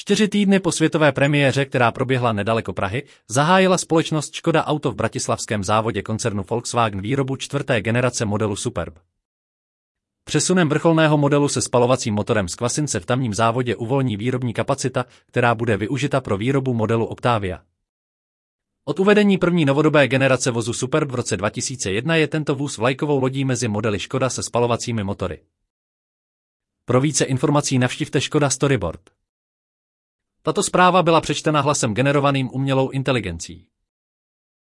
Čtyři týdny po světové premiéře, která proběhla nedaleko Prahy, zahájila společnost Škoda Auto v bratislavském závodě koncernu Volkswagen výrobu čtvrté generace modelu Superb. Přesunem vrcholného modelu se spalovacím motorem z kvasince v tamním závodě uvolní výrobní kapacita, která bude využita pro výrobu modelu Octavia. Od uvedení první novodobé generace vozu Superb v roce 2001 je tento vůz vlajkovou lodí mezi modely Škoda se spalovacími motory. Pro více informací navštivte Škoda Storyboard. Tato zpráva byla přečtena hlasem generovaným umělou inteligencí.